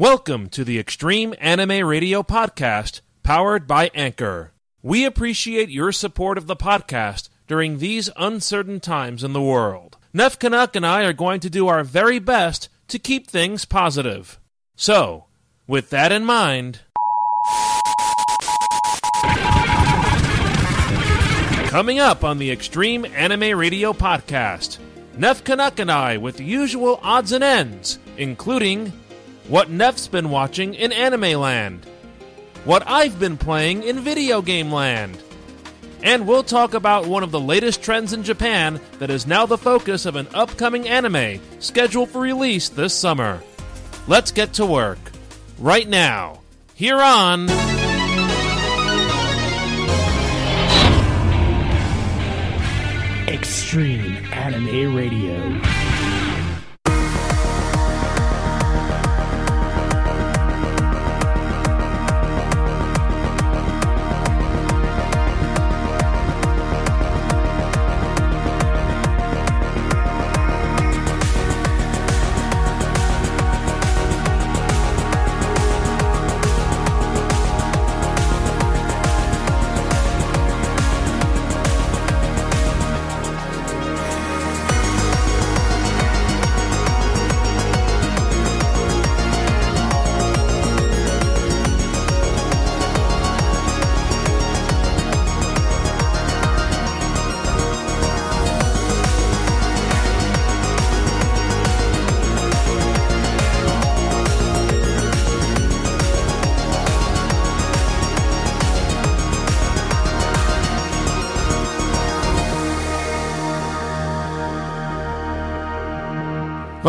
Welcome to the Extreme Anime Radio Podcast, powered by Anchor. We appreciate your support of the podcast during these uncertain times in the world. Nef Canuck and I are going to do our very best to keep things positive. So, with that in mind, coming up on the Extreme Anime Radio Podcast, Nef Canuck and I with the usual odds and ends, including what Nef's been watching in Anime Land, what I've been playing in Video Game Land, and we'll talk about one of the latest trends in Japan that is now the focus of an upcoming anime scheduled for release this summer. Let's get to work. Right now, here on. Extreme Anime Radio.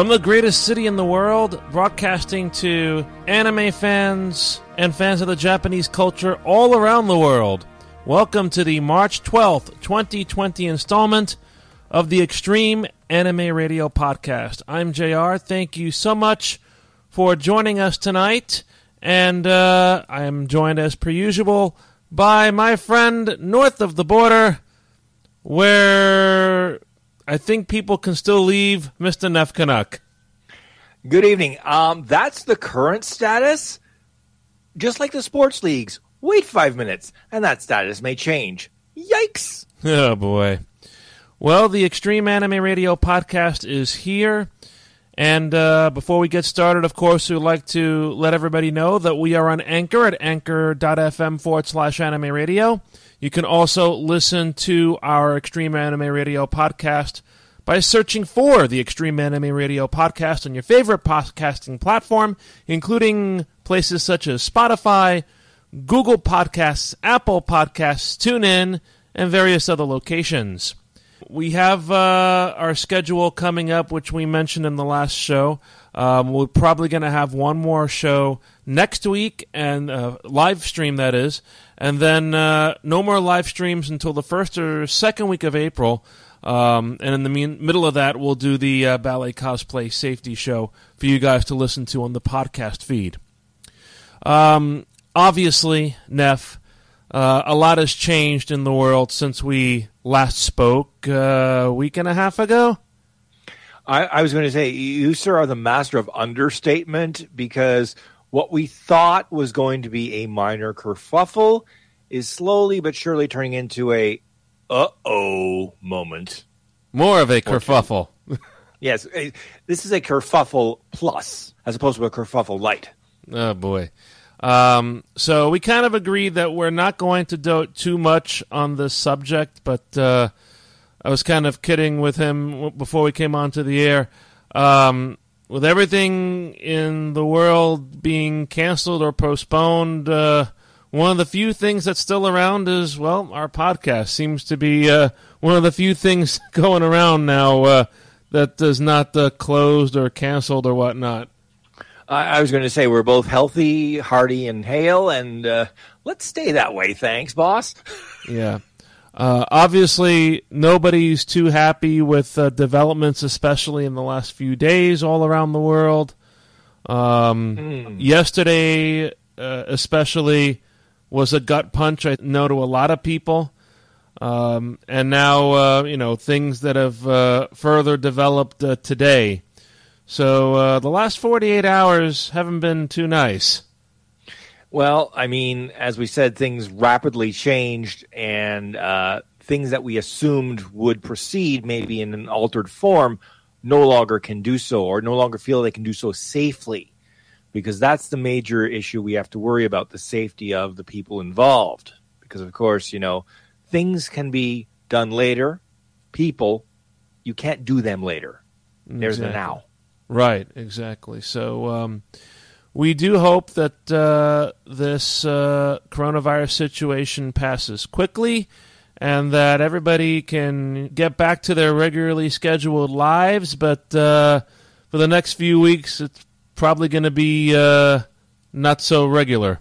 From the greatest city in the world, broadcasting to anime fans and fans of the Japanese culture all around the world. Welcome to the March 12th, 2020 installment of the Extreme Anime Radio Podcast. I'm JR. Thank you so much for joining us tonight. And uh, I am joined, as per usual, by my friend north of the border, where I think people can still leave Mr. Nef Canuck. Good evening. Um, that's the current status. Just like the sports leagues, wait five minutes, and that status may change. Yikes! Oh boy. Well, the Extreme Anime Radio podcast is here. And uh, before we get started, of course, we'd like to let everybody know that we are on Anchor at anchor.fm forward slash anime radio. You can also listen to our Extreme Anime Radio podcast by searching for the Extreme Anime Radio podcast on your favorite podcasting platform, including places such as Spotify, Google Podcasts, Apple Podcasts, TuneIn, and various other locations. We have uh, our schedule coming up, which we mentioned in the last show. Um, we're probably going to have one more show next week, and uh, live stream that is, and then uh, no more live streams until the first or second week of April. Um, and in the mean, middle of that, we'll do the uh, ballet cosplay safety show for you guys to listen to on the podcast feed. Um, obviously, Nef, uh, a lot has changed in the world since we last spoke uh, a week and a half ago. I, I was going to say, you, sir, are the master of understatement because what we thought was going to be a minor kerfuffle is slowly but surely turning into a uh oh moment. More of a kerfuffle. yes, this is a kerfuffle plus as opposed to a kerfuffle light. Oh boy. Um, so we kind of agreed that we're not going to do too much on this subject, but uh, I was kind of kidding with him before we came onto the air. Um, with everything in the world being canceled or postponed, uh, one of the few things that's still around is, well, our podcast seems to be uh, one of the few things going around now uh, that is not uh, closed or canceled or whatnot. I was going to say we're both healthy, hearty, and hale, and uh, let's stay that way. Thanks, boss. yeah. Uh, obviously, nobody's too happy with uh, developments, especially in the last few days, all around the world. Um, mm. Yesterday, uh, especially, was a gut punch. I know to a lot of people. Um, and now, uh, you know, things that have uh, further developed today. So uh, the last 48 hours haven't been too nice. Well, I mean, as we said, things rapidly changed, and uh, things that we assumed would proceed, maybe in an altered form, no longer can do so, or no longer feel they can do so safely, because that's the major issue we have to worry about the safety of the people involved. Because, of course, you know, things can be done later, people, you can't do them later. There's Exactly. the now. Right, exactly. So um, we do hope that uh, this uh, coronavirus situation passes quickly and that everybody can get back to their regularly scheduled lives. But uh, for the next few weeks, it's probably going to be uh, not so regular.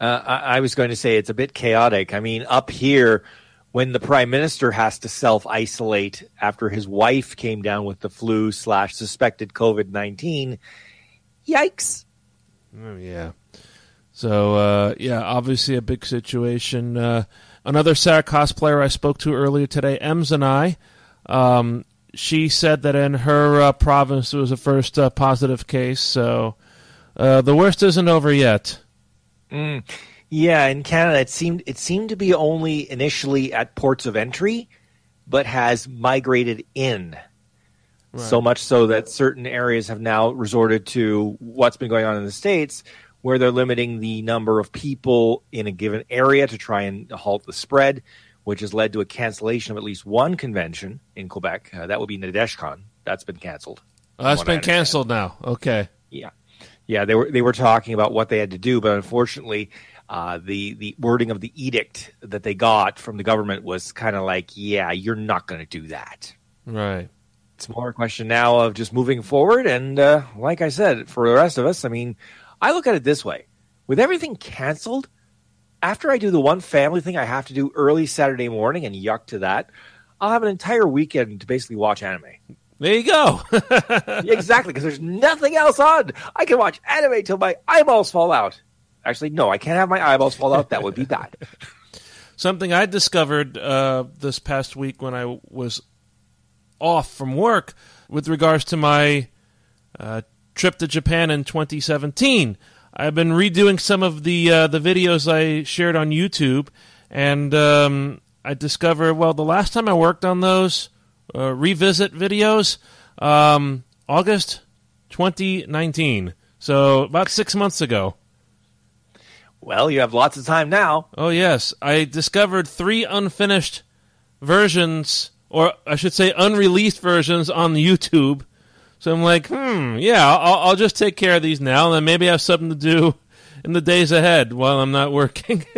Uh, I, I was going to say it's a bit chaotic. I mean, up here, when the prime minister has to self isolate after his wife came down with the flu slash suspected COVID nineteen, yikes! Oh, yeah. So uh, yeah, obviously a big situation. Uh, another Sarah cosplayer I spoke to earlier today, Ems and I. Um, she said that in her uh, province it was the first uh, positive case. So uh, the worst isn't over yet. Mm. Yeah, in Canada, it seemed it seemed to be only initially at ports of entry, but has migrated in. So much so that certain areas have now resorted to what's been going on in the states, where they're limiting the number of people in a given area to try and halt the spread, which has led to a cancellation of at least one convention in Quebec. Uh, that would be Nadeshicon. That's been canceled. It's what I been canceled now. Okay. Yeah, yeah. They were they were talking about what they had to do, but unfortunately, uh, the the wording of the edict that they got from the government was kind of like, yeah, you're not going to do that. Right. It's more a question now of just moving forward. And uh, like I said, for the rest of us, I mean, I look at it this way: with everything canceled, after I do the one family thing I have to do early Saturday morning, and yuck to that, I'll have an entire weekend to basically watch anime. There you go. exactly, because there's nothing else on. I can watch anime till my eyeballs fall out. Actually, no, I can't have my eyeballs fall out. That would be bad. Something I discovered uh, this past week when I was off from work with regards to my uh, trip to Japan in 2017. I've been redoing some of the uh, the videos I shared on YouTube, and um, I discovered well the last time I worked on those uh, revisit videos, um, August 2019. So about six months ago. Well, you have lots of time now. Oh yes, I discovered three unfinished versions, or I should say, unreleased versions on YouTube. So I'm like, hmm, yeah, I'll, I'll just take care of these now, and then maybe I have something to do in the days ahead while I'm not working.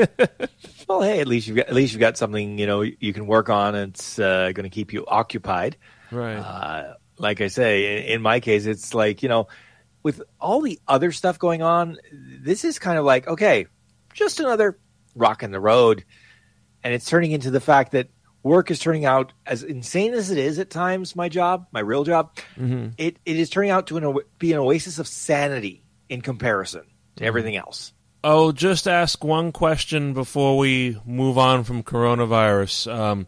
Well, hey, at least you've got at least you've got something you know you can work on. and It's uh, going to keep you occupied. right. Uh, like I say, in, in my case, it's like you know, with all the other stuff going on, this is kind of like okay, just another rock in the road, and it's turning into the fact that work is turning out as insane as it is at times. My job, my real job, Mhm. it it is turning out to an, be an oasis of sanity in comparison to everything else. I'll just ask one question before we move on from coronavirus. Um,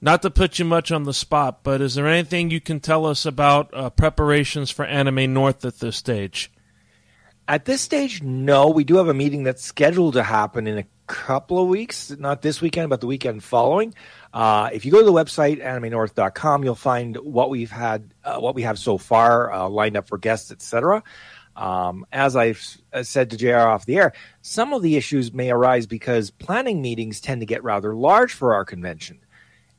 not to put you much on the spot, but is there anything you can tell us about uh, preparations for Anime North at this stage? At this stage, no. We do have a meeting that's scheduled to happen in a couple of weeks, not this weekend, but the weekend following. Uh, if you go to the website animenorth.com, you'll find what we've had, uh, what we have so far uh, lined up for guests, etc. Um, as I've uh, said to JR off the air, some of the issues may arise because planning meetings tend to get rather large for our convention.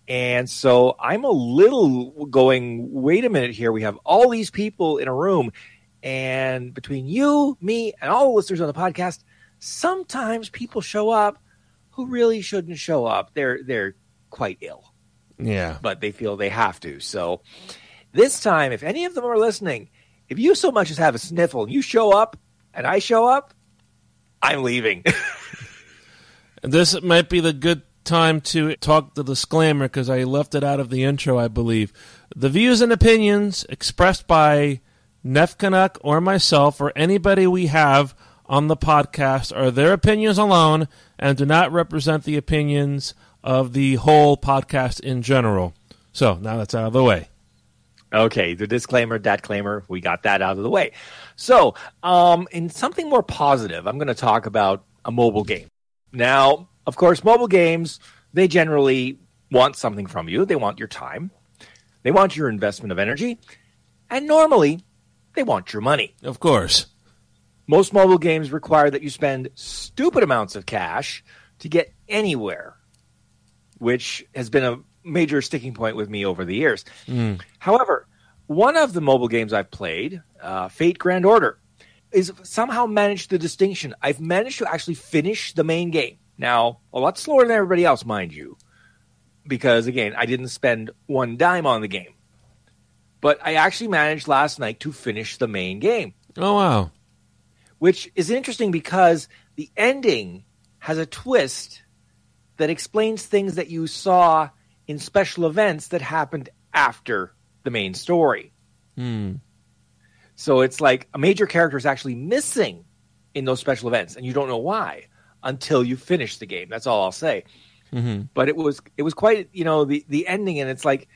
And so I'm a little going, wait a minute here. We have all these people in a room. And between you, me, and all the listeners on the podcast, sometimes people show up who really shouldn't show up. They're they're quite ill, Yeah. but they feel they have to. So this time, if any of them are listening, if you so much as have a sniffle and you show up and I show up, I'm leaving. This might be the good time to talk the disclaimer because I left it out of the intro, I believe. The views and opinions expressed by Nef Canuck or myself or anybody we have on the podcast are their opinions alone and do not represent the opinions of the whole podcast in general. So now that's out of the way. Okay, the disclaimer, that claimer, we got that out of the way. So, um, in something more positive, I'm going to talk about a mobile game. Now, of course, mobile games, they generally want something from you. They want your time, they want your investment of energy, and normally, they want your money. Of course. Most mobile games require that you spend stupid amounts of cash to get anywhere, which has been a major sticking point with me over the years. However, one of the mobile games I've played, uh, Fate Grand Order, is somehow managed the distinction. I've managed to actually finish the main game. Now, a lot slower than everybody else, mind you, because again, I didn't spend one dime on the game. But I actually managed last night to finish the main game Oh wow. which is interesting because the ending has a twist that explains things that you saw in special events that happened after the main story. Hmm. So it's like a major character is actually missing in those special events, and you don't know why until you finish the game. That's all I'll say. Mhm. But it was it was quite you know the the ending, and it's like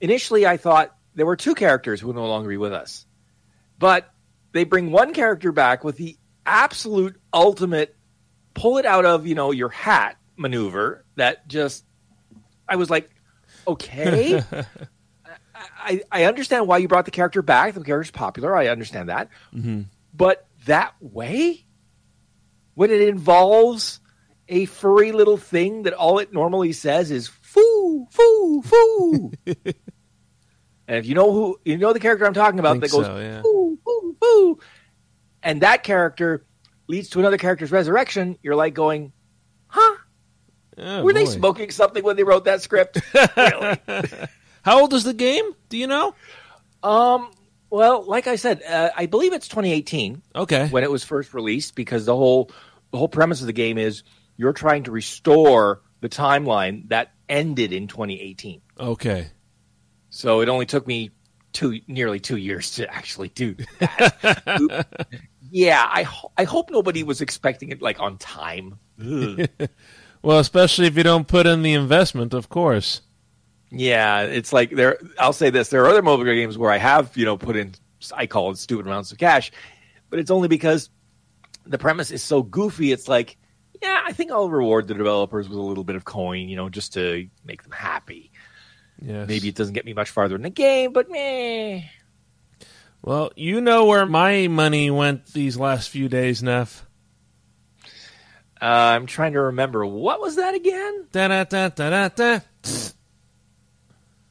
initially I thought there were two characters who would no longer be with us, but they bring one character back with the absolute ultimate pull it out of you know your hat maneuver that just I was like, okay. I, I understand why you brought the character back. The character's popular. I understand that. Mm-hmm. But that way, when it involves a furry little thing that all it normally says is "foo, foo, foo," and if you know who you know the character I'm talking about that goes so, yeah. "foo, foo, foo," and that character leads to another character's resurrection, you're like going, "Huh? Oh, Were they smoking something when they wrote that script?" really? How old is the game? Do you know? Um. Well, like I said, uh, I believe it's 2018 Okay. when it was first released because the whole the whole premise of the game is you're trying to restore the timeline that ended in 2018. Okay. So it only took me two nearly two years to actually do that. yeah, I ho- I hope nobody was expecting it like on time. Well, especially if you don't put in the investment, of course. Yeah, it's like there. I'll say this: there are other mobile games where I have, you know, put in. I call it stupid amounts of cash, but it's only because the premise is so goofy. It's like, yeah, I think I'll reward the developers with a little bit of coin, you know, just to make them happy. Yes. Maybe it doesn't get me much farther in the game, but meh. Well, you know where my money went these last few days, Neff. Uh, I'm trying to remember what was that again? Da da da da da.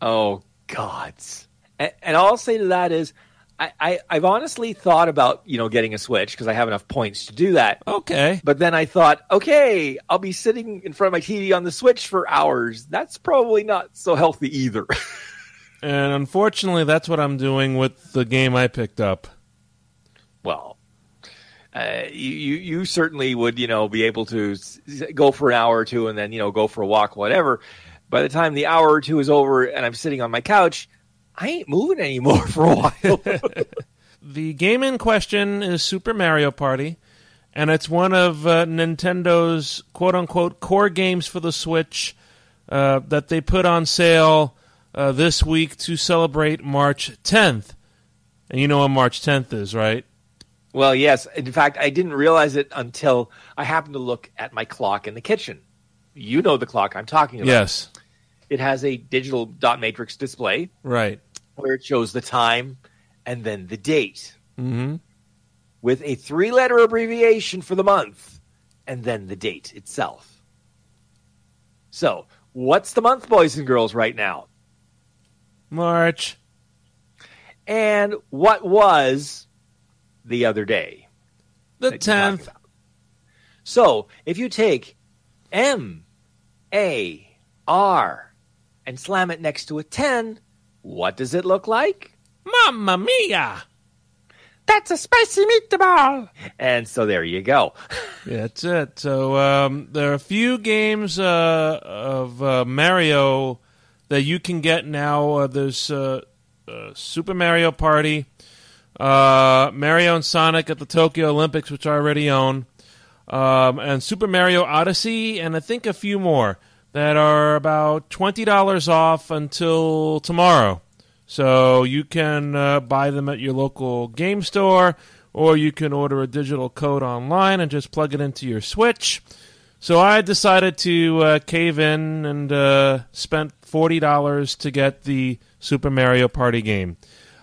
Oh gods! And, and all I'll say to that is, I, I I've honestly thought about you know getting a Switch because I have enough points to do that. Okay. But then I thought, okay, I'll be sitting in front of my TV on the Switch for hours. That's probably not so healthy either. And unfortunately, that's what I'm doing with the game I picked up. well, uh, you, you certainly would you know be able to go for an hour or two and then you know go for a walk, whatever. By the time the hour or two is over and I'm sitting on my couch, I ain't moving anymore for a while. The game in question is Super Mario Party, and it's one of uh, Nintendo's quote unquote core games for the Switch uh, that they put on sale uh, this week to celebrate March 10th. And you know what March 10th is, right? Well, yes. In fact, I didn't realize it until I happened to look at my clock in the kitchen. You know the clock I'm talking about. Yes. It has a digital dot matrix display Right. where it shows the time and then the date hmm with a three letter abbreviation for the month and then the date itself. So, what's the month, boys and girls, right now? March. And what was the other day? The that you're talking 10th. So, if you take M A R and slam it next to a 10, what does it look like? Mamma mia! That's a spicy meatball. And so there you go. Yeah, that's it. So um, there are a few games uh, of uh, Mario that you can get now. Uh, there's uh, uh, Super Mario Party, uh, Mario and Sonic at the Tokyo Olympics, which I already own, um, and Super Mario Odyssey, and I think a few more that are about twenty dollars off until tomorrow. So you can uh, buy them at your local game store, or you can order a digital code online and just plug it into your Switch. So I decided to uh, cave in and uh, spent forty dollars to get the Super Mario Party game.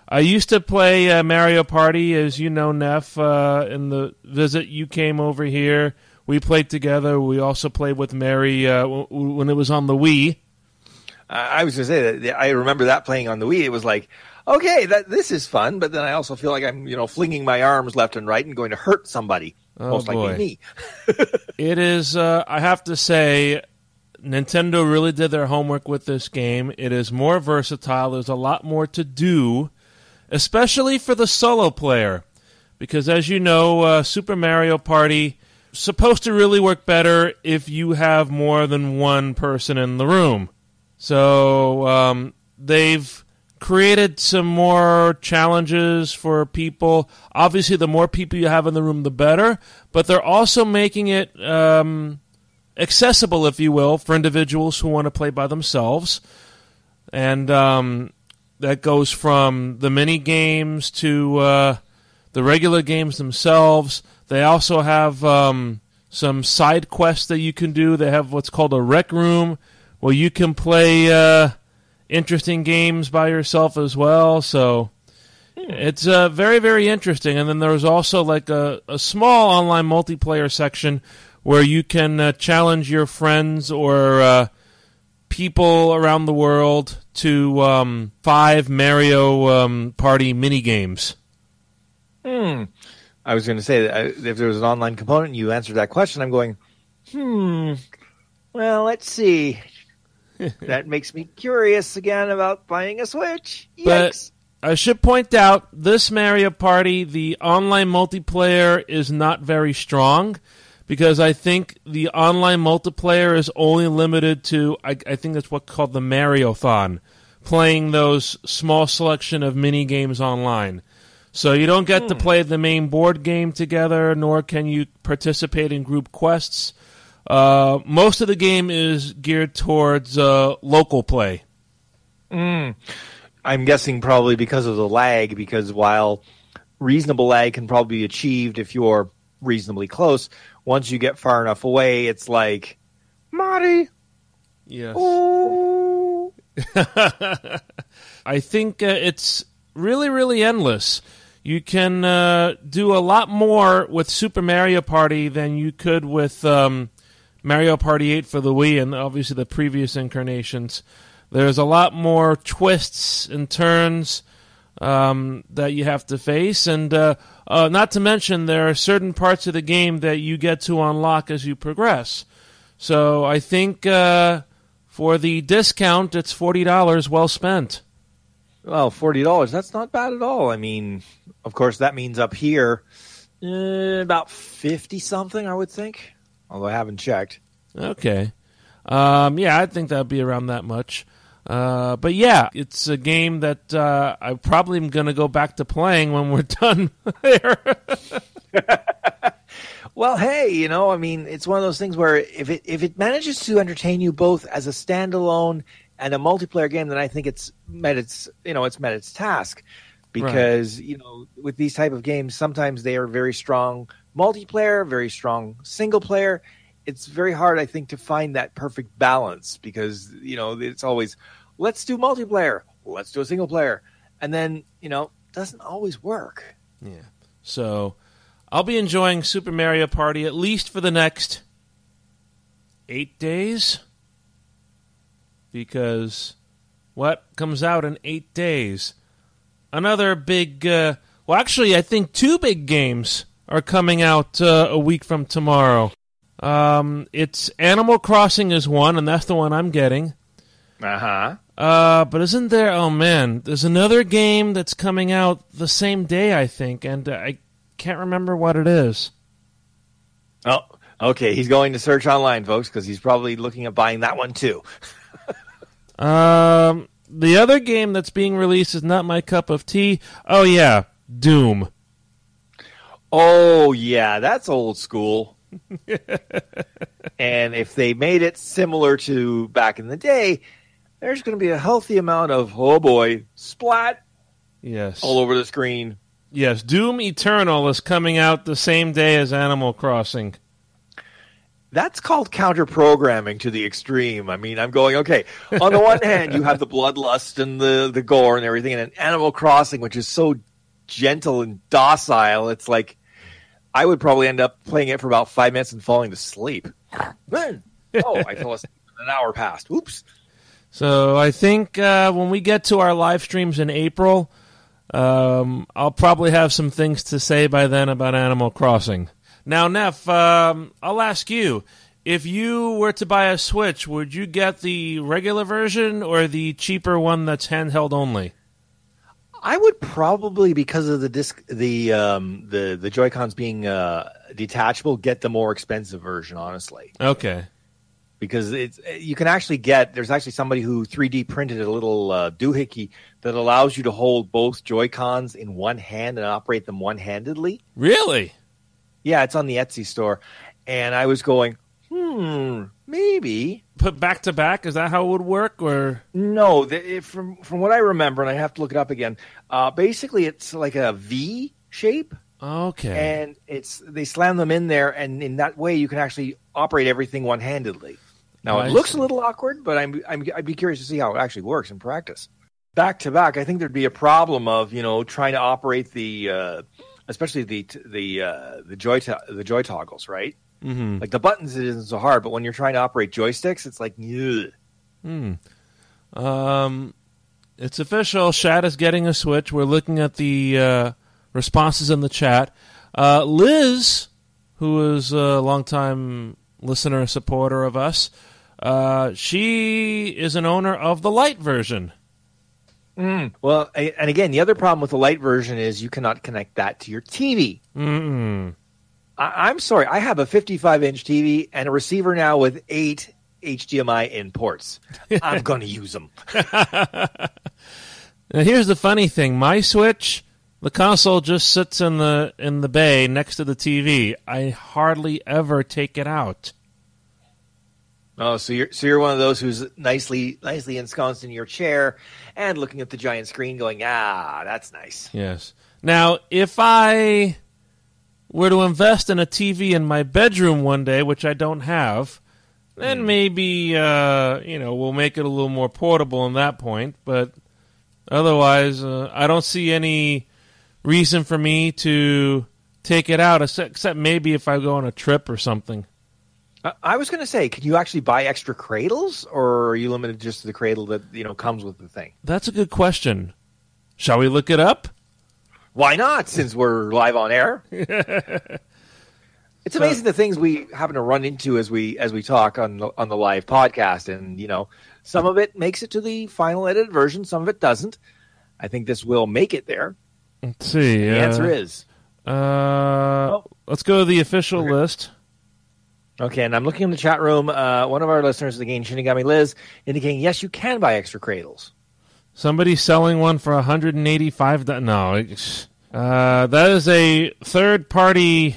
I used to play uh, Mario Party, as you know, Neff. Uh, in the visit you came over here, we played together. We also played with Mary uh, w- when it was on the Wii. I was going to say that I remember that playing on the Wii. It was like, okay, that this is fun, but then I also feel like I'm, you know, flinging my arms left and right and going to hurt somebody, Oh, most boy. likely me. It is, uh, I have to say, Nintendo really did their homework with this game. It is more versatile. There's a lot more to do, especially for the solo player. Because as you know, uh, Super Mario Party supposed to really work better if you have more than one person in the room. So um, they've created some more challenges for people. Obviously, the more people you have in the room, the better. But they're also making it um, accessible, if you will, for individuals who want to play by themselves. And um, that goes from the mini games to uh, the regular games themselves. They also have um, some side quests that you can do. They have what's called a rec room where you can play uh, interesting games by yourself as well. So it's uh, very, very interesting. And then there's also like a, a small online multiplayer section where you can uh, challenge your friends or uh, people around the world to um, five Mario um, Party mini games. Hmm. I was going to say that I, if there was an online component and you answered that question, I'm going, hmm. Well, let's see. that makes me curious again about buying a Switch. But- I should point out this Mario Party, the online multiplayer is not very strong because I think the online multiplayer is only limited to I, I think that's what's called the Mariothon, playing those small selection of mini games online. So you don't get to play the main board game together, nor can you participate in group quests. Uh, most of the game is geared towards uh, local play. I'm guessing probably because of the lag, because while reasonable lag can probably be achieved if you're reasonably close, once you get far enough away, it's like, Marty, Yes. I think uh, it's really, really endless. You can uh, do a lot more with Super Mario Party than you could with um, Mario Party 8 for the Wii and obviously the previous incarnations. There's a lot more twists and turns um, that you have to face, and uh, uh, not to mention there are certain parts of the game that you get to unlock as you progress. So I think uh, for the discount, it's forty dollars well spent. Well, forty dollars. That's not bad at all. I mean, of course, that means up here uh, about fifty something. I would think, although I haven't checked. Okay. Um, yeah, I think that'd be around that much. Uh, but yeah, it's a game that uh, I probably am going to go back to playing when we're done there. Well, hey, you know, I mean, it's one of those things where if it if it manages to entertain you both as a standalone and a multiplayer game, then I think it's met its you know it's met its task because you know with these type of games sometimes they are very strong multiplayer, very strong single player. It's very hard, I think, to find that perfect balance because you know it's always let's do multiplayer, let's do a single player, and then you know doesn't always work. yeah. So I'll be enjoying Super Mario Party at least for the next eight days. Because what comes out in eight days? Another big. Uh, well, actually, I think two big games are coming out uh, a week from tomorrow. Um, it's Animal Crossing is one, and that's the one I'm getting. Uh huh. Uh, but isn't there? Oh man, there's another game that's coming out the same day, I think, and uh, I can't remember what it is. Oh, okay. He's going to search online, folks, because he's probably looking at buying that one too. Um, the other game that's being released is not my cup of tea. Oh yeah, Doom. Oh yeah, that's old school. And if they made it similar to back in the day, there's going to be a healthy amount of oh boy splat Yes. all over the screen. Yes. Doom Eternal is coming out the same day as Animal Crossing. That's called counter programming to the extreme. I mean, I'm going okay. On the one hand, you have the bloodlust and the the gore and everything, and an Animal Crossing, which is so gentle and docile. It's like I would probably end up playing it for about five minutes and falling to sleep. Oh, I fell asleep. An hour passed. Oops. So I think uh, when we get to our live streams in April, um, I'll probably have some things to say by then about Animal Crossing. Now, Neff, um, I'll ask you. If you were to buy a Switch, would you get the regular version or the cheaper one that's handheld only? I would probably, because of the disc, the um, the the Joy Cons being uh, detachable, get the more expensive version. Honestly, Okay. because it's you can actually get. There's actually somebody who 3D printed a little uh, doohickey that allows you to hold both Joy Cons in one hand and operate them one handedly. Really? Yeah, it's on the Etsy store, and I was going, hmm, maybe. Put back to back? Is that how it would work? Or No, the, it, from from what I remember, and I have to look it up again. Uh, basically, it's like a V shape. okay. and it's they slam them in there, and in that way you can actually operate everything one handedly. Now I it looks see. a little awkward, but I'm, I'm I'd be curious to see how it actually works in practice. Back to back, I think there'd be a problem of you know trying to operate the, uh, especially the the uh, the joy to- the joy toggles, right? Hmm Like the buttons, it isn't so hard, but when you're trying to operate joysticks, it's like. Hmm. Um, it's official. Shad is getting a Switch. We're looking at the uh, responses in the chat. Uh, Liz, who is a longtime listener and supporter of us, uh, she is an owner of the light version. Well, and again, the other problem with the light version is you cannot connect that to your TV. Mm-mm. I- I'm sorry. I have a 55 inch TV and a receiver now with eight HDMI in ports. I'm going to use them. Now here's the funny thing: my Switch, the console just sits in the in the bay next to the TV. I hardly ever take it out. Oh, so you're so you're one of those who's nicely nicely ensconced in your chair and looking at the giant screen, going, "Ah, that's nice." Yes. Now, if I were to invest in a TV in my bedroom one day, which I don't have, then maybe uh, you know we'll make it a little more portable in that point. But otherwise, uh, I don't see any reason for me to take it out, except, maybe if I go on a trip or something. I was going to say, can you actually buy extra cradles, or are you limited just to the cradle that you know comes with the thing? That's a good question. Shall we look it up? Why not? Since we're live on air. It's amazing the things we happen to run into as we as we talk on the, on the live podcast, and you know, some of it makes it to the final edited version, some of it doesn't. I think this will make it there. Let's see. The answer is Uh, let's go to the official Okay. list. okay. And I'm looking in the chat room. Uh, one of our listeners, again, Shinigami Liz, indicating yes, you can buy extra cradles. Somebody's selling one for 185. do- No, uh, that is a third party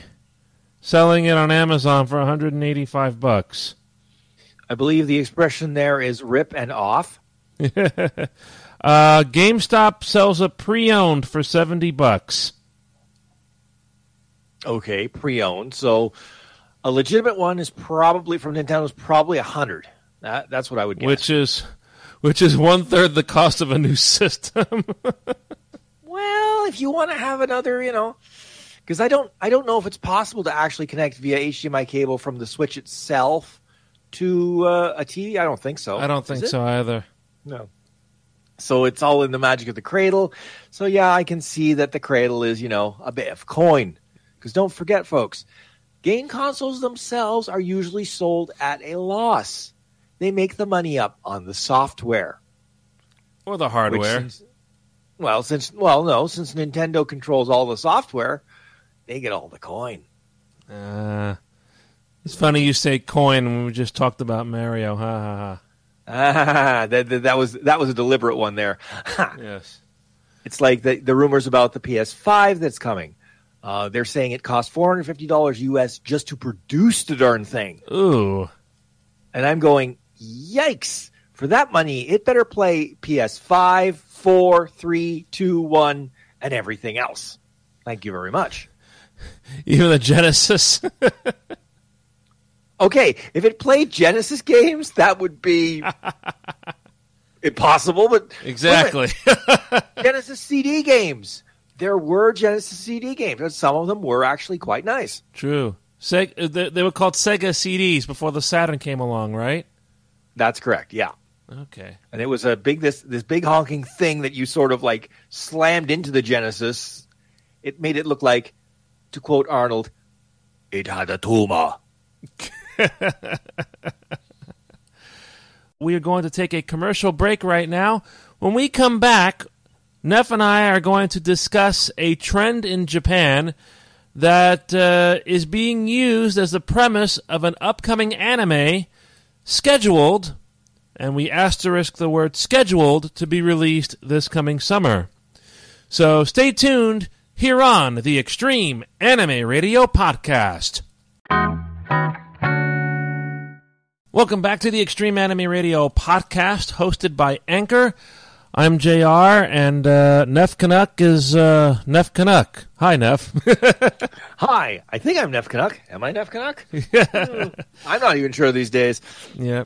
selling it on Amazon for 185 bucks. I believe the expression there is rip and off. Uh, GameStop sells a pre-owned for 70 bucks. Okay, pre-owned. So a legitimate one is probably from Nintendo is probably a hundred. That, that's what I would guess. which is which is one third the cost of a new system. Well, if you want to have another, you know, because I don't, I don't know if it's possible to actually connect via HDMI cable from the Switch itself to uh, a TV. I don't think so. I don't think Is it? so either. No. So it's all in the magic of the cradle. So yeah, I can see that the cradle is, you know, a bit of coin. Because don't forget, folks, game consoles themselves are usually sold at a loss. They make the money up on the software. Or the hardware. since- well, since well, no, since Nintendo controls all the software, they get all the coin. Uh, it's funny you say coin when we just talked about Mario. Ha ha ha. Ah, that, that, that was that was a deliberate one there. Yes. it's like the the rumors about the PS5 that's coming. Uh, they're saying it costs four hundred fifty dollars US just to produce the darn thing, Ooh. and I'm going, yikes! For that money, it better play PS5, 4, 3, 2, 1, and everything else. Thank you very much. Even the Genesis. Okay, if it played Genesis games, that would be impossible, but exactly. Genesis CD games. There were Genesis CD games, and some of them were actually quite nice. True. Seg- uh, they were called Sega CDs before the Saturn came along, right? That's correct. Yeah. Okay. And it was a big this this big honking thing that you sort of like slammed into the Genesis. It made it look like, to quote Arnold, it had a tumor. we are going to take a commercial break right now. When we come back, Neff and I are going to discuss a trend in Japan that uh, is being used as the premise of an upcoming anime scheduled, and we asterisk the word scheduled, to be released this coming summer. So stay tuned here on the Extreme Anime Radio Podcast. Welcome back to the Extreme Anime Radio podcast hosted by Anchor. I'm JR, and uh, Neff Canuck is uh, Neff Canuck. Hi, Neff. Hi, I think I'm Neff Canuck. Am I Neff Canuck? Hmm, I'm not even sure these days. yeah.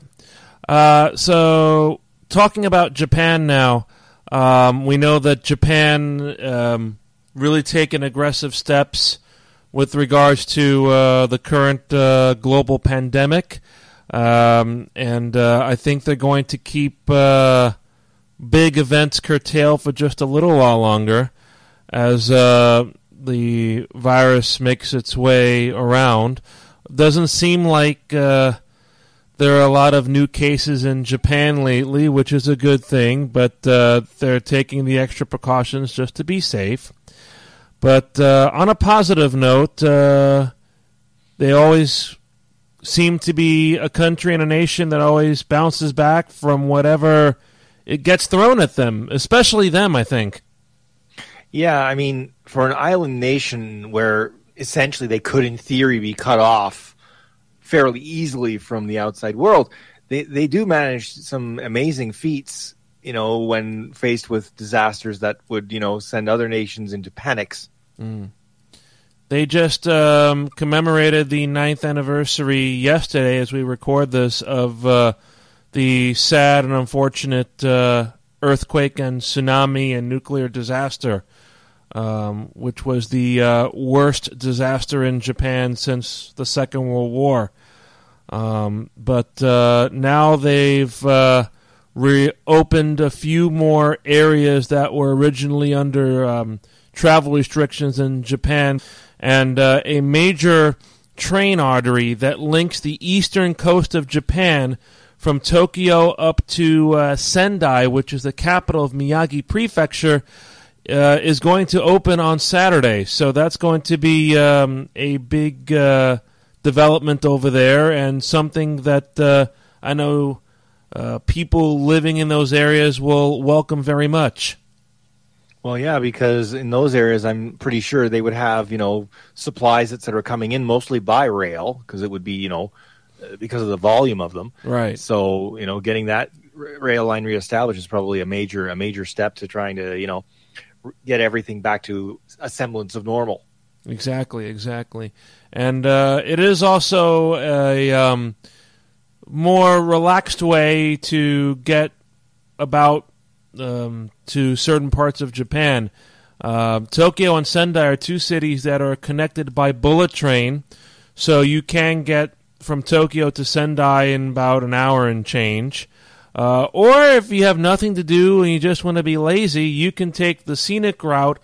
Uh, so, talking about Japan now, um, we know that Japan um, really taken aggressive steps with regards to uh, the current uh, global pandemic. Um, and uh, I think they're going to keep uh, big events curtail for just a little while longer as uh, the virus makes its way around. Doesn't seem like uh, there are a lot of new cases in Japan lately, which is a good thing, but uh, they're taking the extra precautions just to be safe. But uh, on a positive note, they always seem to be a country and a nation that always bounces back from whatever it gets thrown at them, especially them, I think. Yeah, I mean, for an island nation where essentially they could, in theory, be cut off fairly easily from the outside world, they, they do manage some amazing feats, you know, when faced with disasters that would, you know, send other nations into panics. Mm. They just um, commemorated the ninth anniversary yesterday, as we record this, of uh, the sad and unfortunate uh, earthquake and tsunami and nuclear disaster, um, which was the uh, worst disaster in Japan since the Second World War. Um, but uh, now they've uh, reopened a few more areas that were originally under um, travel restrictions in Japan and uh, a major train artery that links the eastern coast of Japan from Tokyo up to uh, Sendai, which is the capital of Miyagi Prefecture, uh, is going to open on Saturday. So that's going to be um, a big uh, development over there and something that uh, I know uh, people living in those areas will welcome very much. Well, yeah, because in those areas, I'm pretty sure they would have, you know, supplies, et cetera, coming in mostly by rail because it would be, you know, because of the volume of them. Right. So, you know, getting that rail line reestablished is probably a major, a major step to trying to, you know, get everything back to a semblance of normal. Exactly, exactly. And uh, it is also a um, more relaxed way to get about um, to certain parts of Japan. Uh, Tokyo and Sendai are two cities that are connected by bullet train, so you can get from Tokyo to Sendai in about an hour and change. Uh, or if you have nothing to do and you just want to be lazy, you can take the scenic route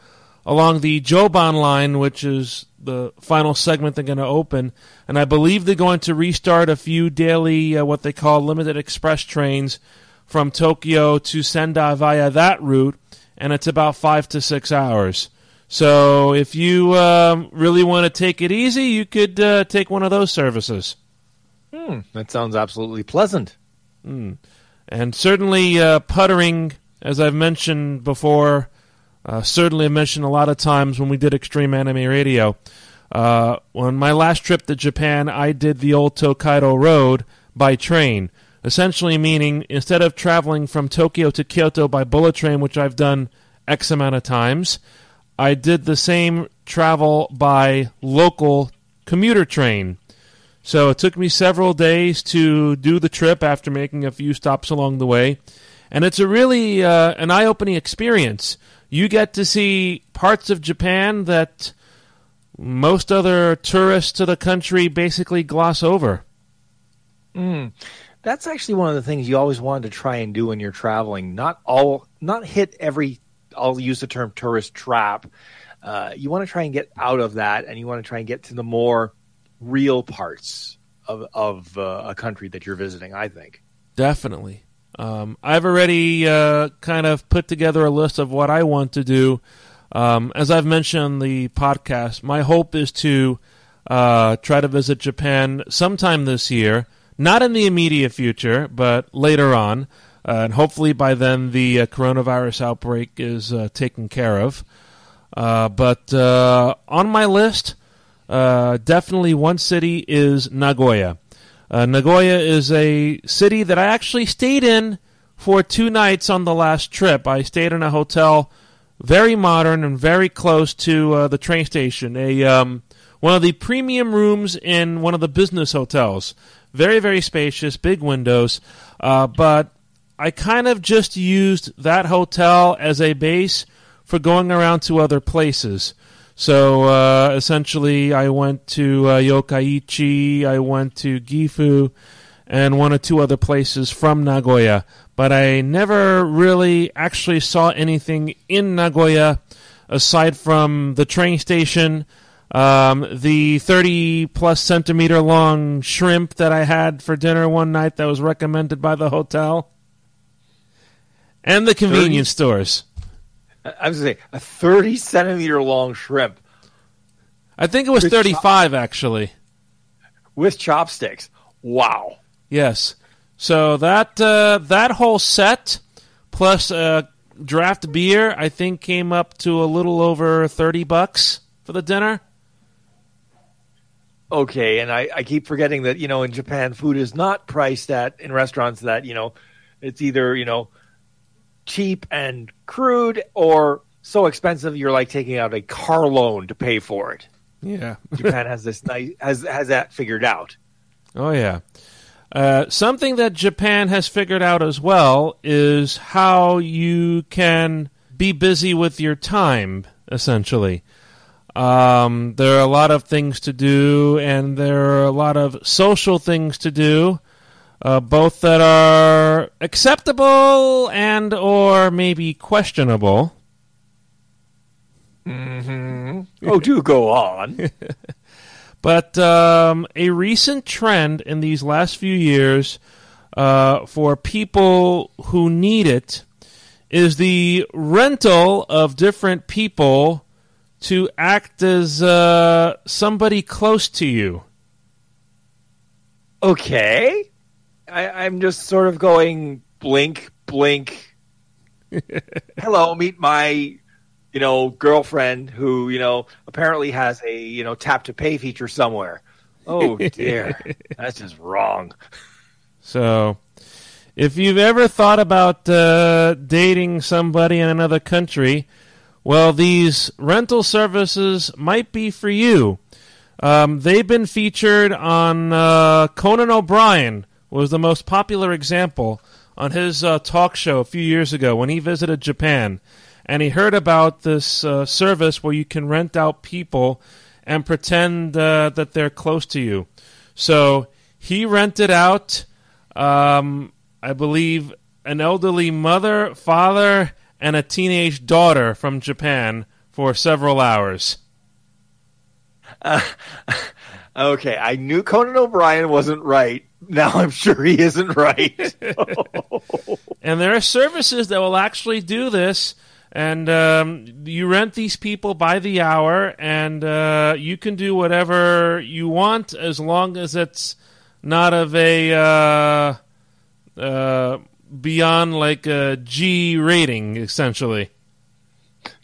along the Joban line, which is the final segment they're going to open. And I believe they're going to restart a few daily, uh, what they call limited express trains from Tokyo to Sendai via that route, and it's about five to six hours. So if you um, really want to take it easy, you could uh, take one of those services. Hmm, that sounds absolutely pleasant. Hmm. And certainly uh, puttering, as I've mentioned before, uh, certainly mentioned a lot of times when we did Extreme Anime Radio. Uh, on my last trip to Japan, I did the old Tokaido Road by train essentially meaning instead of traveling from Tokyo to Kyoto by bullet train, which I've done X amount of times, I did the same travel by local commuter train. So it took me several days to do the trip after making a few stops along the way. And it's a really uh, an eye opening experience. You get to see parts of Japan that most other tourists to the country basically gloss over. Mm. That's actually one of the things you always wanted to try and do when you're traveling. Not all, not hit every. I'll use the term tourist trap. Uh, you want to try and get out of that, and you want to try and get to the more real parts of of uh, a country that you're visiting. I think definitely. Um, I've already uh, kind of put together a list of what I want to do. Um, as I've mentioned on the podcast, my hope is to uh, try to visit Japan sometime this year. Not in the immediate future, but later on. Uh, and hopefully by then the uh, coronavirus outbreak is uh, taken care of. Uh, but on my list, definitely one city is Nagoya. Uh, Nagoya is a city that I actually stayed in for two nights on the last trip. I stayed in a hotel very modern and very close to uh, the train station. A um, one of the premium rooms in one of the business hotels. Very very spacious, big windows. Uh, but I kind of just used that hotel as a base for going around to other places. So uh, essentially, I went to uh, Yokkaichi, I went to Gifu, and one or two other places from Nagoya. But I never really actually saw anything in Nagoya aside from the train station, um, the 30 plus centimeter long shrimp that I had for dinner one night that was recommended by the hotel, and the convenience 30? stores. I was going to say a 30 centimeter long shrimp. I think it was 35 chop- actually. With chopsticks. Wow. Yes. So that uh, that whole set plus uh, draft beer, I think, came up to a little over 30 bucks for the dinner. Okay, and I, I keep forgetting that you know in Japan food is not priced at in restaurants that you know it's either you know cheap and crude or so expensive you're like taking out a car loan to pay for it. Yeah, Japan has this nice has has that figured out. Oh yeah. Uh, something that Japan has figured out as well is how you can be busy with your time, essentially. Um, there are a lot of things to do, and there are a lot of social things to do uh, both that are acceptable and or maybe questionable. Mm-hmm. Oh, do go on. but um, a recent trend in these last few years uh, for people who need it is the rental of different people to act as uh, somebody close to you. Okay. I, I'm just sort of going blink, blink. Hello, meet my, you know, girlfriend who, you know, apparently has a, you know, tap to pay feature somewhere. Oh dear, that's just wrong. So, if you've ever thought about uh, dating somebody in another country, well, these rental services might be for you. Um, they've been featured on uh, Conan O'Brien was the most popular example on his uh, talk show a few years ago when he visited Japan. And he heard about this uh, service where you can rent out people and pretend uh, that they're close to you. So he rented out, um, I believe, an elderly mother, father, and a teenage daughter from Japan for several hours. Okay, I knew Conan O'Brien wasn't right now I'm sure he isn't right. and there are services that will actually do this. And um, you rent these people by the hour, and uh, you can do whatever you want as long as it's not of a uh, uh, beyond like a G rating, essentially.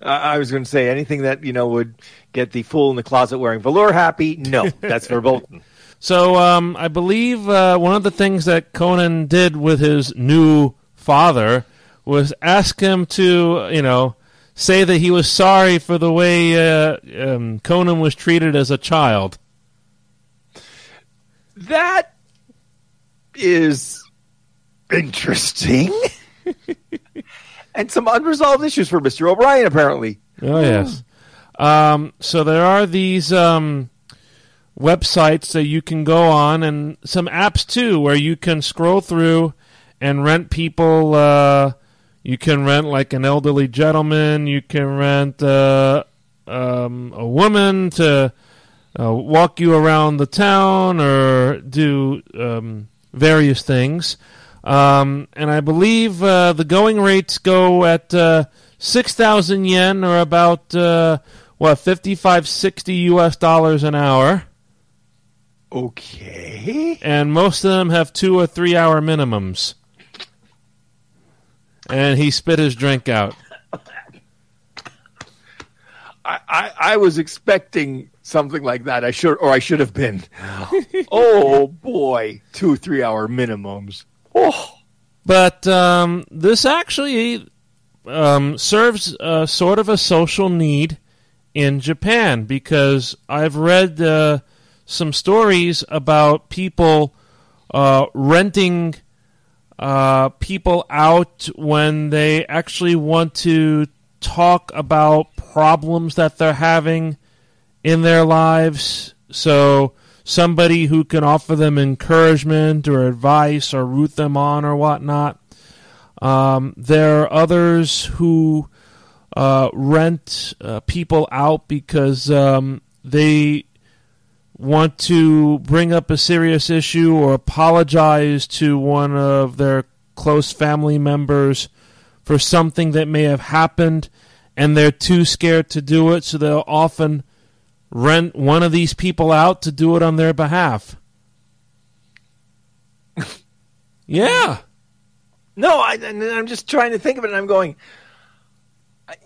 I was going to say anything that you know would get the fool in the closet wearing velour happy. No, that's verboten. So um, I believe uh, one of the things that Conan did with his new father was ask him to, you know, say that he was sorry for the way uh, um, Conan was treated as a child. That is interesting. and some unresolved issues for Mr. O'Brien, apparently. Oh, yes. Um, so there are these um, websites that you can go on, and some apps too, where you can scroll through and rent people. Uh, you can rent like an elderly gentleman. You can rent uh, um, a woman to uh, walk you around the town or do um, various things. Um, and I believe uh, the going rates go at uh, 6,000 yen or about, uh, what, 55, 60 US dollars an hour. Okay. And most of them have two or three hour minimums. And he spit his drink out. I, I, I was expecting something like that. I should, or I should have been. oh boy, two three hour minimums. Oh, But um, this actually um, serves uh, sort of a social need in Japan because I've read uh, some stories about people uh, renting uh, people out when they actually want to talk about problems that they're having in their lives. So somebody who can offer them encouragement or advice or root them on or whatnot. Um, there are others who uh, rent uh, people out because um, they want to bring up a serious issue or apologize to one of their close family members for something that may have happened and they're too scared to do it, so they'll often rent one of these people out to do it on their behalf. yeah. no, I, I'm just trying to think of it, and I'm going.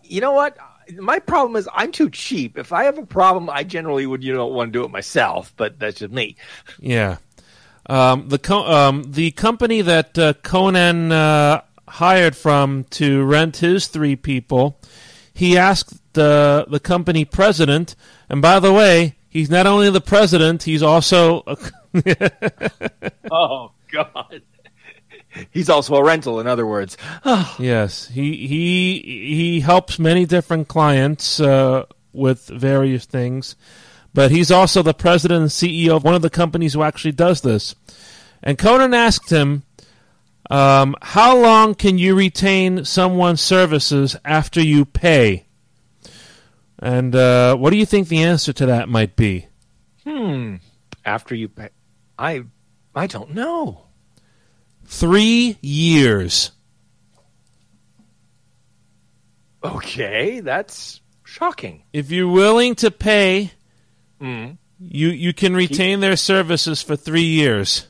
You know what? My problem is I'm too cheap. If I have a problem, I generally would you know want to do it myself, but that's just me. Yeah. Um, the co- um, the company that uh, Conan uh, hired from to rent his three people, he asked the the company president, and by the way, he's not only the president, he's also a, Oh God. He's also a rental, in other words. yes, he he he helps many different clients uh, with various things, but he's also the president and CEO of one of the companies who actually does this. And Conan asked him, um, "How long can you retain someone's services after you pay?" And uh, what do you think the answer to that might be? Hmm. After you pay, I, I don't know. Three years. Okay, that's shocking. If you're willing to pay, Mm. you you can retain their services for three years.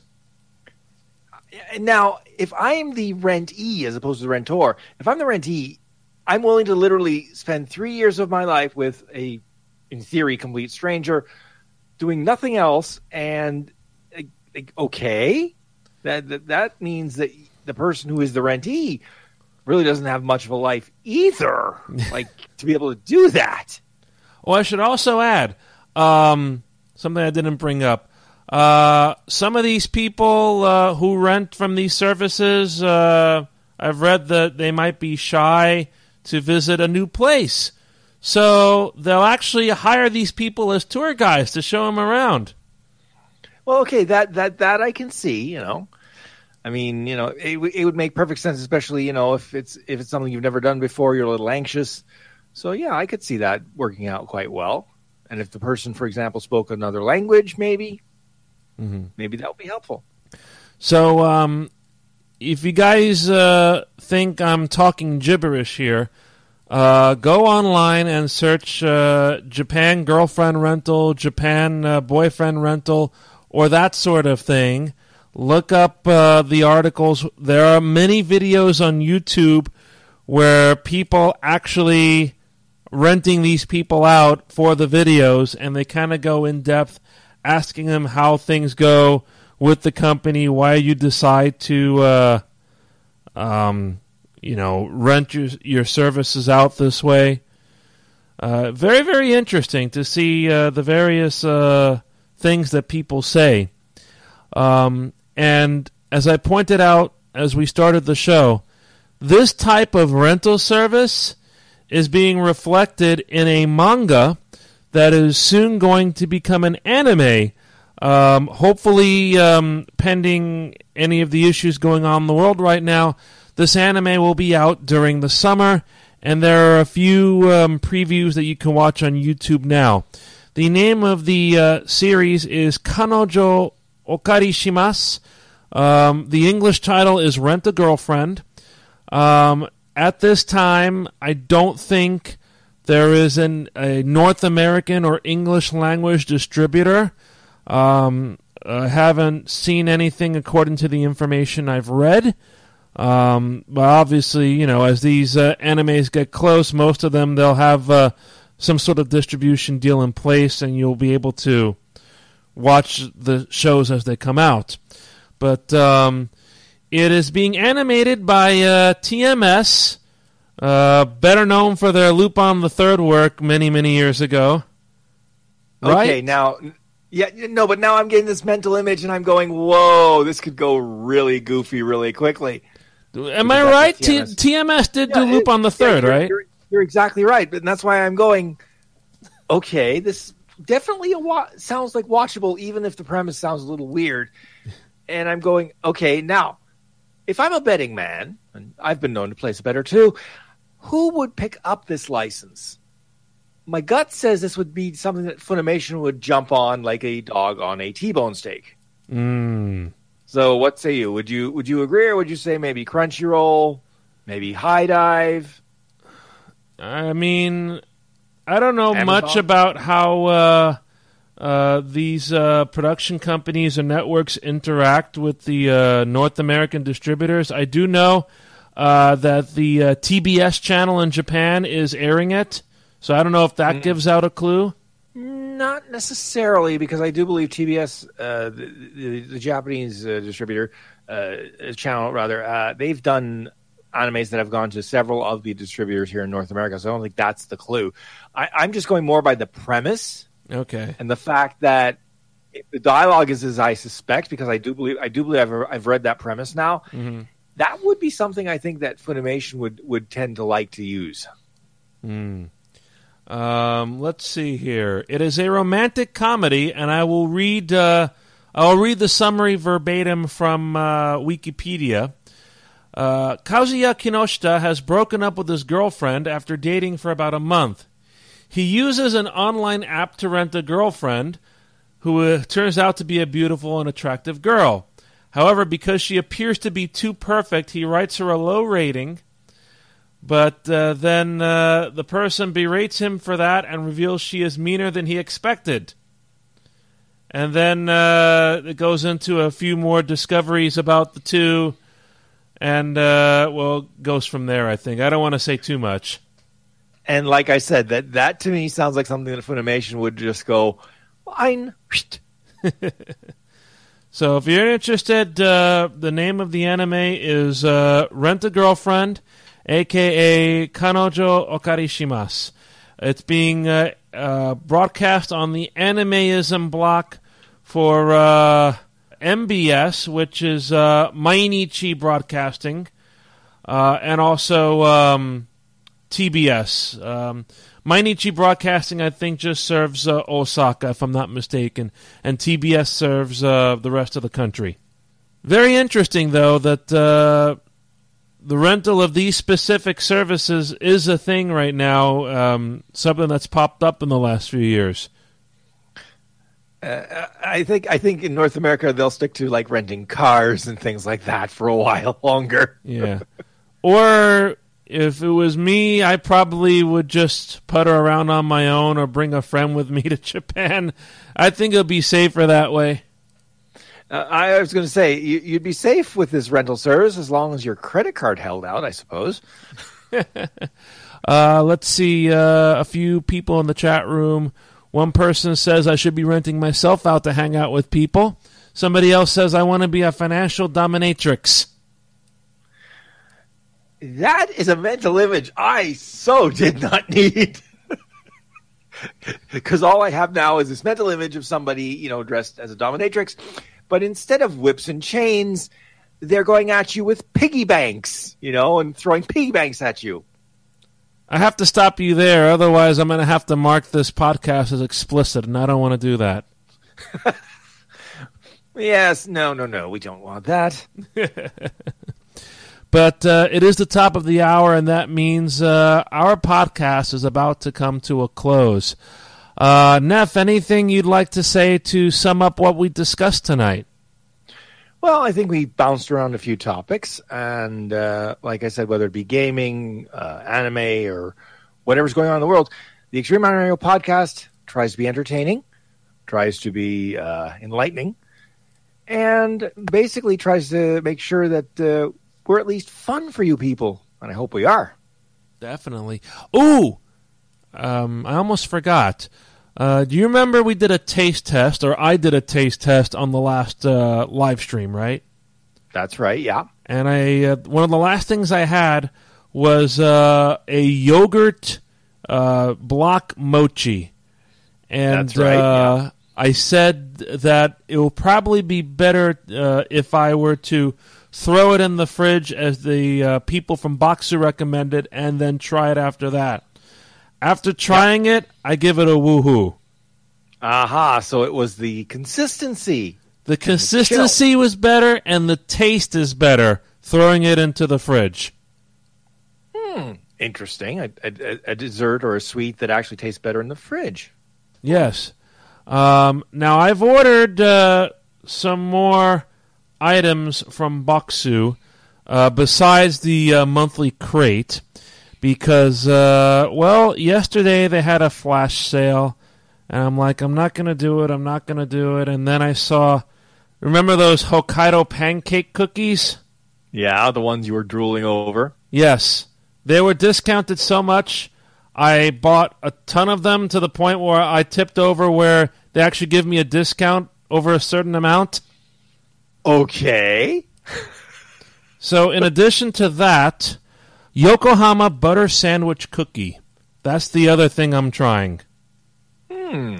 Now, if I am the rentee as opposed to the rentor, if I'm the rentee, I'm willing to literally spend three years of my life with a, in theory, complete stranger, doing nothing else, and okay, that that, that means that the person who is the rentee really doesn't have much of a life either. like to be able to do that. Well, I should also add um, something I didn't bring up. Uh, some of these people uh, who rent from these services, uh, I've read that they might be shy to visit a new place. So they'll actually hire these people as tour guides to show them around. Well, okay, that that that I can see. You know, I mean, you know, it, it would make perfect sense, especially you know if it's if it's something you've never done before, you're a little anxious. So yeah, I could see that working out quite well. And if the person, for example, spoke another language, maybe, maybe that would be helpful. So, um, if you guys uh, think I'm talking gibberish here, uh, go online and search uh, Japan girlfriend rental, Japan uh, boyfriend rental, or that sort of thing. Look up uh, the articles. There are many videos on YouTube where people actually renting these people out for the videos, and they kind of go in depth asking them how things go with the company, why you decide to, uh, um, you know, rent your your services out this way. Uh, very, very interesting to see uh, the various uh, things that people say. Um, and as I pointed out as we started the show, this type of rental service is being reflected in a manga that is soon going to become an anime. Um, hopefully, um, pending any of the issues going on in the world right now, this anime will be out during the summer, and there are a few um, previews that you can watch on YouTube now. The name of the uh, series is Kanojo Okarishimasu. Um, the English title is Rent a Girlfriend. Um, at this time, I don't think there is an, a North American or English language distributor. Um, I haven't seen anything according to the information I've read. Um, but obviously, you know, as these uh, animes get close, most of them they'll have uh, some sort of distribution deal in place, and you'll be able to watch the shows as they come out. But um, it is being animated by uh, TMS, uh, better known for their Lupin the Third work many, many years ago. Right? Okay, now, yeah, no, but now I'm getting this mental image, and I'm going, "Whoa, this could go really goofy, really quickly." Am I right? that's T- TMS. TMS did do Yeah, on the Third, yeah, you're- right? You're, you're exactly right, but that's why I'm going. Okay, this definitely a wa- sounds like watchable, even if the premise sounds a little weird. And I'm going, okay, now, if I'm a betting man, and I've been known to place a better too, who would pick up this license? My gut says this would be something that Funimation would jump on like a dog on a T-bone steak. Mm. So, what say you? Would you would you agree, or would you say maybe Crunchyroll, maybe HIDIVE? I mean, I don't know Amazon? much about how uh, uh, these uh, production companies and networks interact with the uh, North American distributors. I do know uh, that the uh, TBS channel in Japan is airing it, so I don't know if that Mm. gives out a clue. Not necessarily, because I do believe TBS, uh, the, the, the Japanese uh, distributor uh, channel, rather, uh, they've done animes that have gone to several of the distributors here in North America. So I don't think that's the clue. I, I'm just going more by the premise Okay. and the fact that the dialogue is as I suspect, because I do believe I do believe I've, I've read that premise now. hmm That would be something I think that Funimation would would tend to like to use. Mm. Um, let's see here. It is a romantic comedy, and I will read. Uh, I'll read the summary verbatim from uh, Wikipedia. Uh, Kazuya Kinoshita has broken up with his girlfriend after dating for about a month. He uses an online app to rent a girlfriend, who uh, turns out to be a beautiful and attractive girl. However, because she appears to be too perfect, he writes her a low rating but uh, then uh, the person berates him for that and reveals she is meaner than he expected. And then uh, it goes into a few more discoveries about the two, and uh, well, goes from there. I think I don't want to say too much. And like I said, that that to me sounds like something that Funimation would just go, fine. So if you're interested, uh, the name of the anime is uh, Rent a Girlfriend, aka Kanojo Okarishimasu. It's being uh, uh, broadcast on the Animeism block for uh, MBS, which is uh, Mainichi Broadcasting, uh, and also um, TBS. Um, Mainichi Broadcasting, I think, just serves uh, Osaka, if I'm not mistaken, and TBS serves uh, the rest of the country. Very interesting, though, that uh, the rental of these specific services is a thing right now, um, something that's popped up in the last few years. I think I think in North America they'll stick to like renting cars and things like that for a while longer. Yeah. or if it was me, I probably would just putter around on my own or bring a friend with me to Japan. I think it'll be safer that way. Uh, I was going to say you, you'd be safe with this rental service as long as your credit card held out, I suppose. Uh, let's see. Uh, a few people in the chat room One person says I should be renting myself out to hang out with people. Somebody else says I want to be a financial dominatrix. That is a mental image I so did not need. Because all I have now is this mental image of somebody, you know, dressed as a dominatrix. But instead of whips and chains, they're going at you with piggy banks, you know, and throwing piggy banks at you. I have to stop you there, otherwise, I'm going to have to mark this podcast as explicit, and I don't want to do that. Yes, no, no, no, we don't want that. But uh, it is the top of the hour, and that means uh, our podcast is about to come to a close. Uh, Neff, anything you'd like to say to sum up what we discussed tonight? Well, I think we bounced around a few topics, and uh, like I said, whether it be gaming, uh, anime, or whatever's going on in the world, the Extreme Anime podcast tries to be entertaining, tries to be uh, enlightening, and basically tries to make sure that uh, we're at least fun for you people, and I hope we are. Definitely. Ooh, um, I almost forgot. Uh, do you remember we did a taste test, or I did a taste test on the last uh, live stream, right? That's right. Yeah. And I uh, one of the last things I had was uh, a yogurt uh, block mochi, and That's right, uh, yeah. I said that it will probably be better uh, if I were to throw it in the fridge as the uh, people from Bokksu recommended, and then try it after that. After trying it, I give it a woohoo. Aha. So it was the consistency. The consistency was better, and the taste is better throwing it into the fridge. Hmm, interesting. A, a, a dessert or a sweet that actually tastes better in the fridge. Yes. Um, now I've ordered uh, some more items from Bokksu uh, besides the uh, monthly crate because, uh, well, yesterday they had a flash sale, and I'm like, I'm not gonna do it. I'm not gonna do it. And then I saw, remember those Hokkaido pancake cookies? Yeah, the ones you were drooling over. Yes. They were discounted so much. I bought a ton of them to the point where I tipped over where they actually give me a discount over a certain amount. Okay. So, in addition to that, Yokohama butter sandwich cookie. That's the other thing I'm trying. Hmm.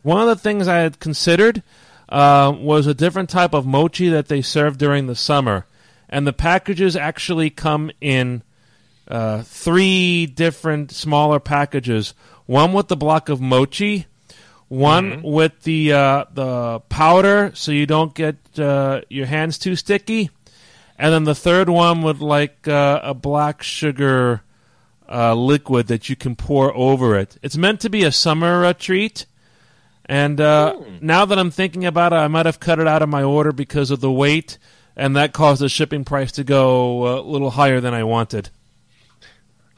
One of the things I had considered uh, was a different type of mochi that they serve during the summer. And the packages actually come in uh, three different smaller packages. One with the block of mochi, one with the uh, the powder, so you don't get uh, your hands too sticky, and then the third one with like uh, a black sugar uh, liquid that you can pour over it. It's meant to be a summer uh, treat. And uh, now that I'm thinking about it, I might have cut it out of my order because of the weight, and that caused the shipping price to go uh, a little higher than I wanted.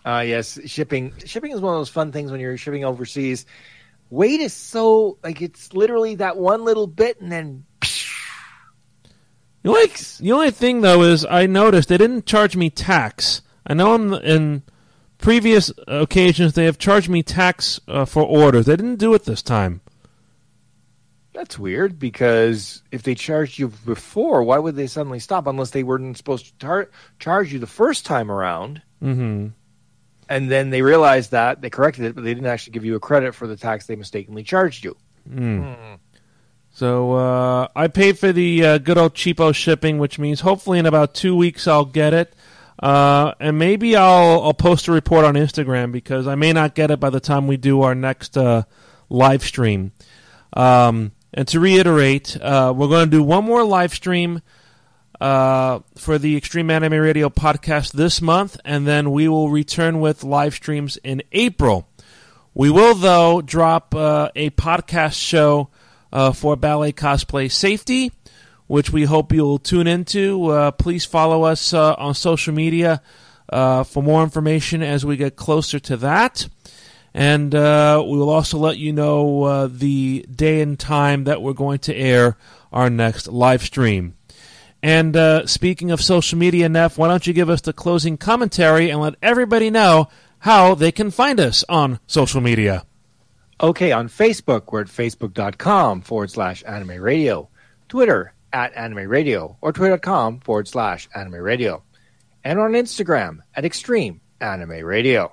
Uh, yes, shipping. Shipping is one of those fun things when you're shipping overseas. Weight is so like it's literally that one little bit, and then The only, the only thing though is I noticed they didn't charge me tax. I know in, in previous occasions they have charged me tax uh, for orders. They didn't do it this time. that's weird. Because if they charged you before, why would they suddenly stop? Unless they weren't supposed to tar- charge you the first time around, hmm and then they realized that they corrected it, but they didn't actually give you a credit for the tax they mistakenly charged you. So uh, I paid for the uh, good old cheapo shipping, which means hopefully in about two weeks I'll get it, uh, and maybe I'll I'll post a report on Instagram because I may not get it by the time we do our next uh, live stream. Um, and to reiterate, uh, we're going to do one more live stream uh, for the Extreme Anime Radio podcast this month, and then we will return with live streams in April. We will, though, drop a podcast show uh, for Ballet Cosplay Safety, which we hope you'll tune into. Uh, please follow us uh, on social media uh, for more information as we get closer to that. And uh, we will also let you know uh, the day and time that we're going to air our next live stream. And speaking of social media, Neff, why don't you give us the closing commentary and let everybody know how they can find us on social media? Okay, on Facebook, we're at facebook.com forward slash anime radio. Twitter at anime radio or twitter.com forward slash anime radio. And on Instagram at extreme anime radio.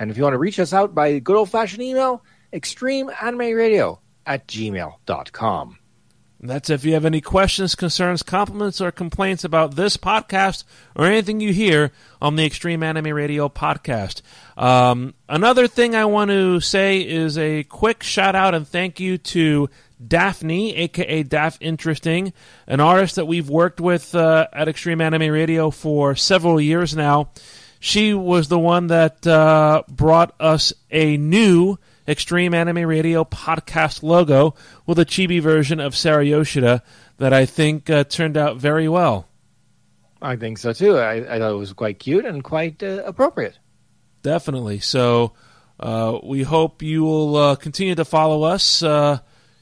And if you want to reach us out by good old fashioned email, extreme anime radio at gmail.com. That's if you have any questions, concerns, compliments, or complaints about this podcast or anything you hear on the Extreme Anime Radio podcast. Um, another thing I want to say is a quick shout out and thank you to Daphne, aka Daph Interesting, an artist that we've worked with uh, at Extreme Anime Radio for several years now. She was the one that uh, brought us a new Extreme Anime Radio podcast logo with a chibi version of Sarah Yoshida that I think uh, turned out very well. I think so too. I, I thought it was quite cute and quite uh, appropriate. Definitely. So uh, we hope you will uh, continue to follow us uh,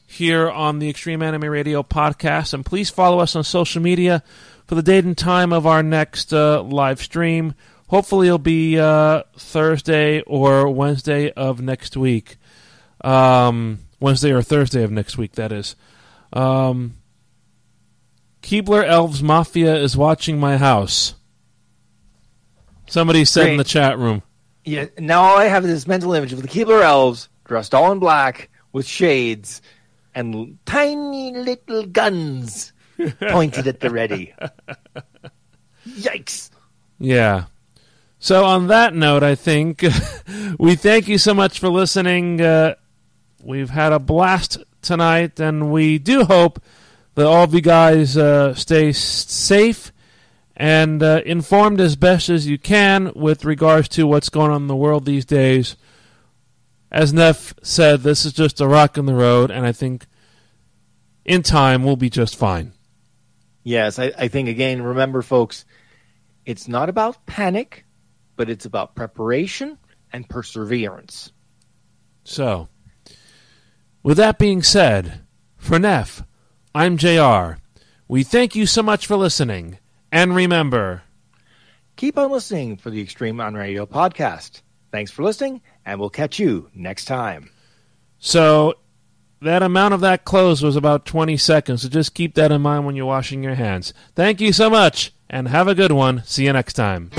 here on the Extreme Anime Radio podcast, and please follow us on social media for the date and time of our next uh, live stream. Hopefully, it'll be uh, Thursday or Wednesday of next week. Um, Wednesday or Thursday of next week, that is. Um, Keebler Elves Mafia is watching my house. Somebody said in the chat room. Yeah, now all I have is this mental image of the Keebler elves dressed all in black with shades and tiny little guns pointed at the ready. Yikes. Yeah. So on that note, I think we thank you so much for listening. Uh, we've had a blast tonight, and we do hope that all of you guys uh, stay safe and uh, informed as best as you can with regards to what's going on in the world these days. As Neff said, this is just a rock in the road, and I think in time we'll be just fine. Yes, I, I think again, remember, folks, it's not about panic, but it's about preparation and perseverance. So, with that being said, for Neff, I'm JR. We thank you so much for listening. And remember, Keep on listening for the Extreme on Radio podcast. Thanks for listening, and we'll catch you next time. so that amount of that close was about 20 seconds, so just keep that in mind when you're washing your hands. Thank you so much, and have a good one. See you next time.